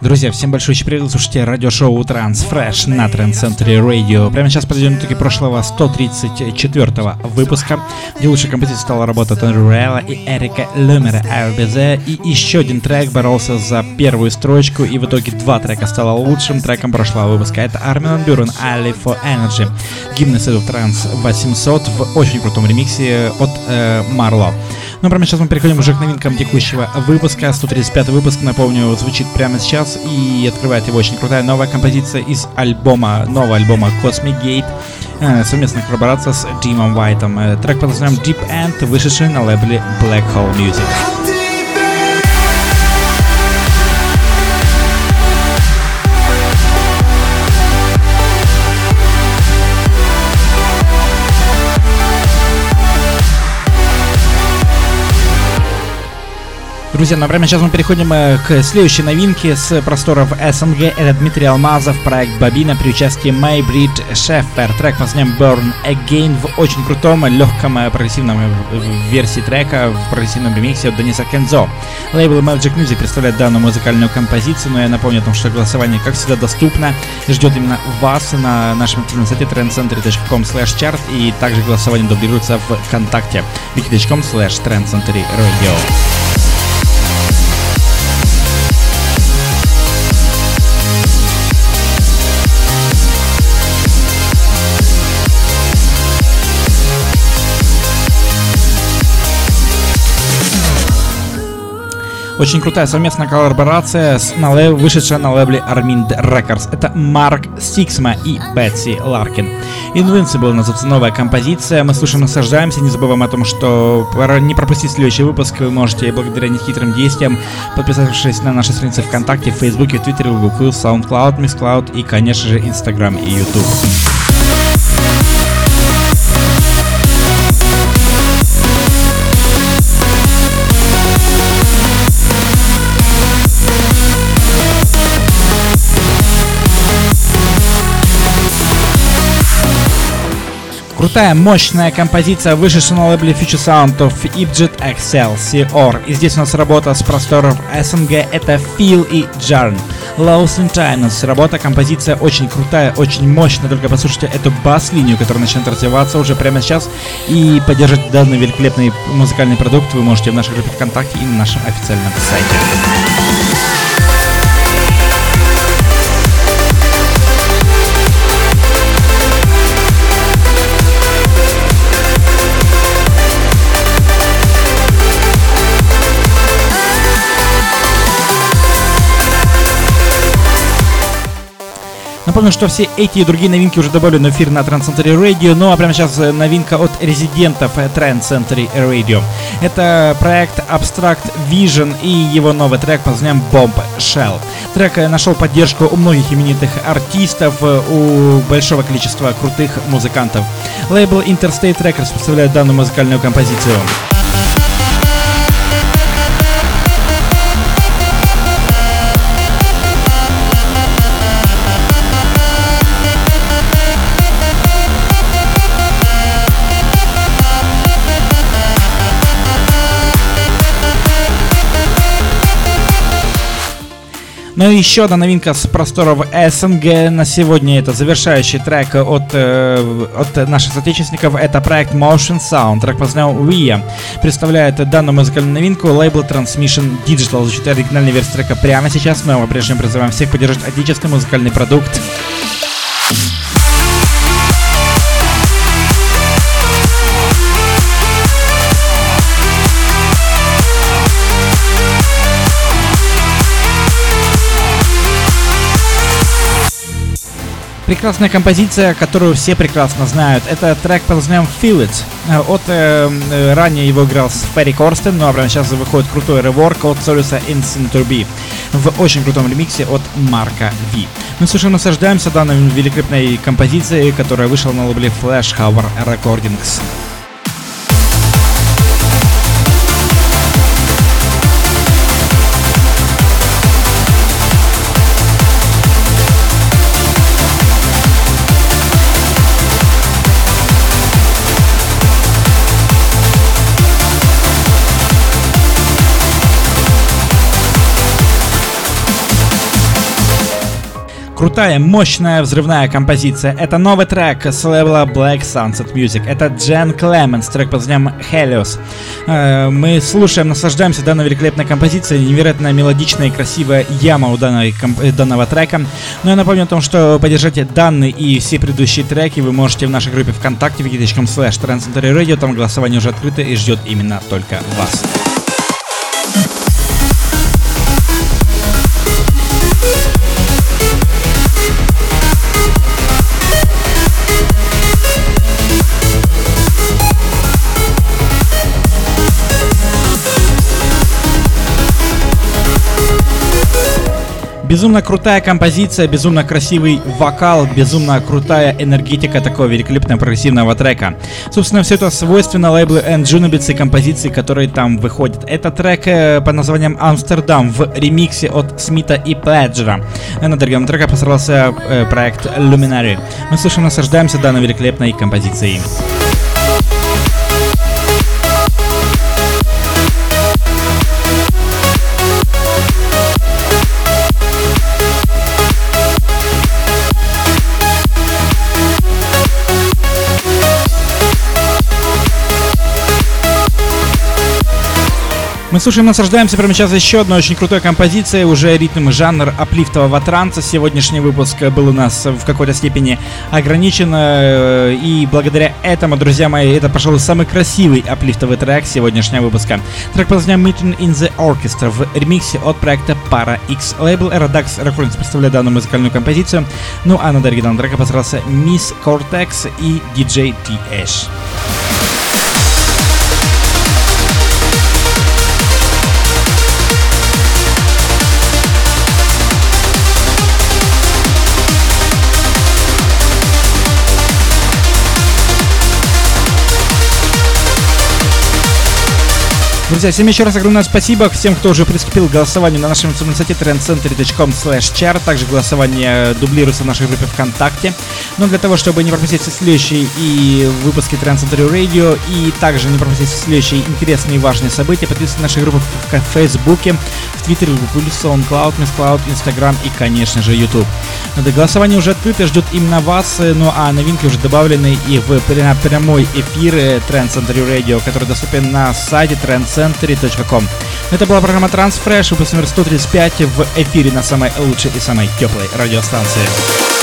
Друзья, всем большой привет, слушайте радиошоу Transfresh на Center Radio. Прямо сейчас подойдем итоги прошлого 134 выпуска, где лучшей композицией стала работа Тонруэла и Эрика Люмера АЛБЗ, и еще один трек боролся за первую строчку, и в итоге два трека стало лучшим треком прошлого выпуска. Это Армин Бюрен Ali for Energy, гимн of Trans 800 в очень крутом ремиксе от э, Марло. Ну, прямо сейчас мы переходим уже к новинкам текущего выпуска. 135 выпуск, напомню, звучит прямо сейчас и открывает его очень крутая новая композиция из альбома, нового альбома Cosmic Gate. Э, совместная коллаборация с Джимом Уайтом. Э, трек под названием Deep End, вышедший на лейбле Black Hole Music. Друзья, ну а прямо сейчас мы переходим э, к следующей новинке с просторов СНГ. Это Дмитрий Алмазов, проект Бабина при участии Мэй Брид Шеффер. Трек под названием Burn Again в очень крутом, легком, э, прогрессивном э, версии трека в прогрессивном ремиксе от Дениса Кензо. Лейбл Magic Music представляет данную музыкальную композицию, но я напомню о том, что голосование, как всегда, доступно и ждет именно вас на нашем активном сайте trendcentry.com chart и также голосование дублируется в ВКонтакте vk.com slash trancecentury.radio. Очень крутая совместная коллаборация с на лейб, вышедшая на лейбле Armind Records. Это Mark Sixma и Betsie Larkin. Invincible называется новая композиция. Мы слушаем, наслаждаемся. Не забываем о том, что не пропустить следующий выпуск вы можете благодаря нехитрым действиям, подписавшись на наши страницы ВКонтакте, Фейсбуке, Твиттере, Google, SoundCloud, MissCloud и, конечно же, Instagram и YouTube. Крутая, мощная композиция, вышедшая на лейбле Future Sound of Ibjet Excelsior. И здесь у нас работа с просторов СНГ, это Phil и Jarn. Lost in Time, работа, композиция очень крутая, очень мощная, только послушайте эту бас-линию, которая начнет развиваться уже прямо сейчас. И поддержать данный великолепный музыкальный продукт вы можете в нашей группе ВКонтакте и на нашем официальном сайте. Напомню, что все эти и другие новинки уже добавлены в эфир на Trend Radio. Ну а прямо сейчас э, новинка от резидентов Trend Century Radio. Это проект Abstract Vision и его новый трек под названием Bomb Shell. Трек э, нашел поддержку у многих именитых артистов, э, у большого количества крутых музыкантов. Лейбл Interstate Records представляет данную музыкальную композицию. Ну и еще одна новинка с просторов СНГ на сегодня. Это завершающий трек от, э, от наших соотечественников. Это проект Motion Sound. Трек под названием Via. Представляет данную музыкальную новинку лейбл Transmission Digital. Звучит оригинальная версия трека прямо сейчас. Мы по-прежнему призываем всех поддержать отечественный музыкальный продукт. Прекрасная композиция, которую все прекрасно знают. Это трек под названием Feel It. Э, от э, э, ранее его играл Ферри Корстен, но ну, а прямо сейчас выходит крутой реворк от Солюса In Turbi в очень крутом ремиксе от Марка V. Мы совершенно наслаждаемся данной великолепной композицией, которая вышла на лейбле Flash Hour Recordings. Крутая, мощная, взрывная композиция. Это новый трек с лейбла Black Sunset Music. Это Джен Клеменс, трек под названием Helios. Э, мы слушаем, наслаждаемся данной великолепной композицией. Невероятно мелодичная и красивая яма у данной, э, данного трека. Но ну, я напомню о том, что поддержать данный и все предыдущие треки вы можете в нашей группе ВКонтакте wiki.com slash Radio. Там голосование уже открыто и ждет именно только вас. Безумно крутая композиция, безумно красивый вокал, безумно крутая энергетика такого великолепного прогрессивного трека. Собственно, все это свойственно лейблу N Junibits и композиции, которые там выходят. Это трек э, под названием Амстердам в ремиксе от Смита и Пледжера. На другом треке постарался э, проект Luminary. Мы слышим, наслаждаемся данной великолепной композицией. Мы слушаем, наслаждаемся прямо сейчас еще одной очень крутой композицией, уже ритм и жанр аплифтового транса. Сегодняшний выпуск был у нас в какой-то степени ограничен, э, и благодаря этому, друзья мои, это, пожалуй, самый красивый аплифтовый трек сегодняшнего выпуска. Трек под названием Meeting in the Orchestra в ремиксе от проекта Para X. Лейбл Aerodax Records представляет данную музыкальную композицию. Ну а над оригинальным треком постарался Miss Cortex и DJ T-Ash. Друзья, всем еще раз огромное спасибо всем, кто уже приступил к голосованию на нашем сайте trendcenter.com chart. Также голосование дублируется в нашей группе ВКонтакте. Но для того, чтобы не пропустить следующие и выпуски Trend Center Radio и также не пропустить следующие интересные и важные события, подписывайтесь на наши группы в Фейсбуке, в Твиттере, в Google, SoundCloud, MissCloud, Instagram и, конечно же, YouTube. Голосование уже открыто, ждет именно вас, ну а новинки уже добавлены и в прямой эфир Trend Center Radio, который доступен на сайте trendcenter.com. Это была программа Transfresh, выпуск номер 135 в эфире на самой лучшей и самой теплой радиостанции.